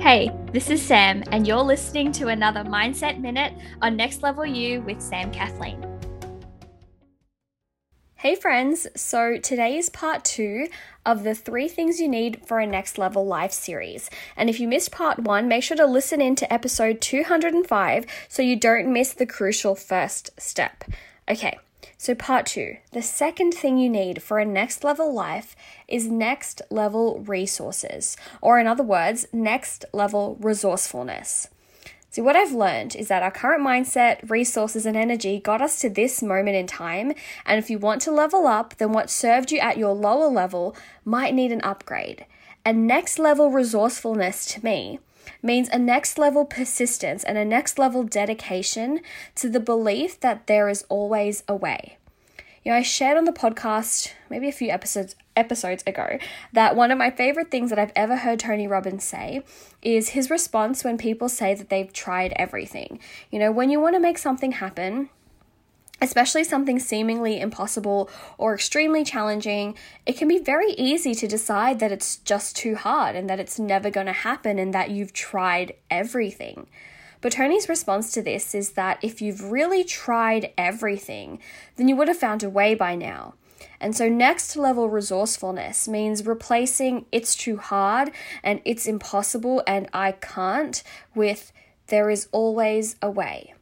Hey, this is Sam, and you're listening to another Mindset Minute on Next Level You with Sam Kathleen. Hey, friends. So today is part two of the three things you need for a next level life series. And if you missed part one, make sure to listen in to episode 205 so you don't miss the crucial first step. Okay. So, part two the second thing you need for a next level life is next level resources, or in other words, next level resourcefulness. See, what I've learned is that our current mindset, resources, and energy got us to this moment in time. And if you want to level up, then what served you at your lower level might need an upgrade. And next level resourcefulness to me means a next level persistence and a next level dedication to the belief that there is always a way. You know, I shared on the podcast maybe a few episodes episodes ago that one of my favorite things that I've ever heard Tony Robbins say is his response when people say that they've tried everything. You know, when you want to make something happen, especially something seemingly impossible or extremely challenging, it can be very easy to decide that it's just too hard and that it's never going to happen and that you've tried everything. But Tony's response to this is that if you've really tried everything, then you would have found a way by now. And so, next level resourcefulness means replacing it's too hard and it's impossible and I can't with there is always a way.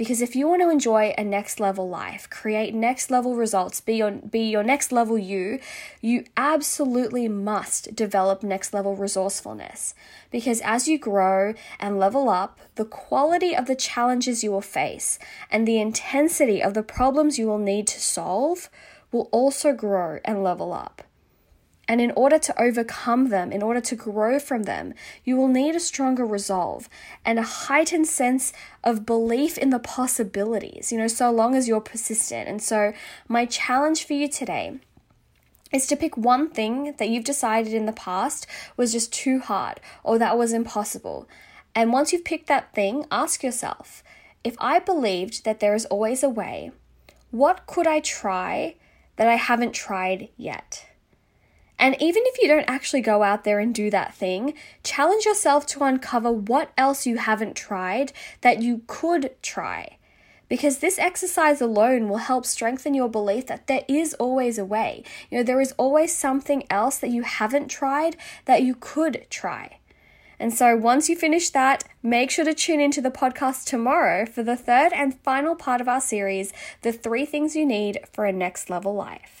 Because if you want to enjoy a next level life, create next level results, be your be your next level you, you absolutely must develop next level resourcefulness. Because as you grow and level up, the quality of the challenges you will face and the intensity of the problems you will need to solve will also grow and level up. And in order to overcome them, in order to grow from them, you will need a stronger resolve and a heightened sense of belief in the possibilities, you know, so long as you're persistent. And so, my challenge for you today is to pick one thing that you've decided in the past was just too hard or that was impossible. And once you've picked that thing, ask yourself if I believed that there is always a way, what could I try that I haven't tried yet? And even if you don't actually go out there and do that thing, challenge yourself to uncover what else you haven't tried that you could try. Because this exercise alone will help strengthen your belief that there is always a way. You know, there is always something else that you haven't tried that you could try. And so once you finish that, make sure to tune into the podcast tomorrow for the third and final part of our series The Three Things You Need for a Next Level Life.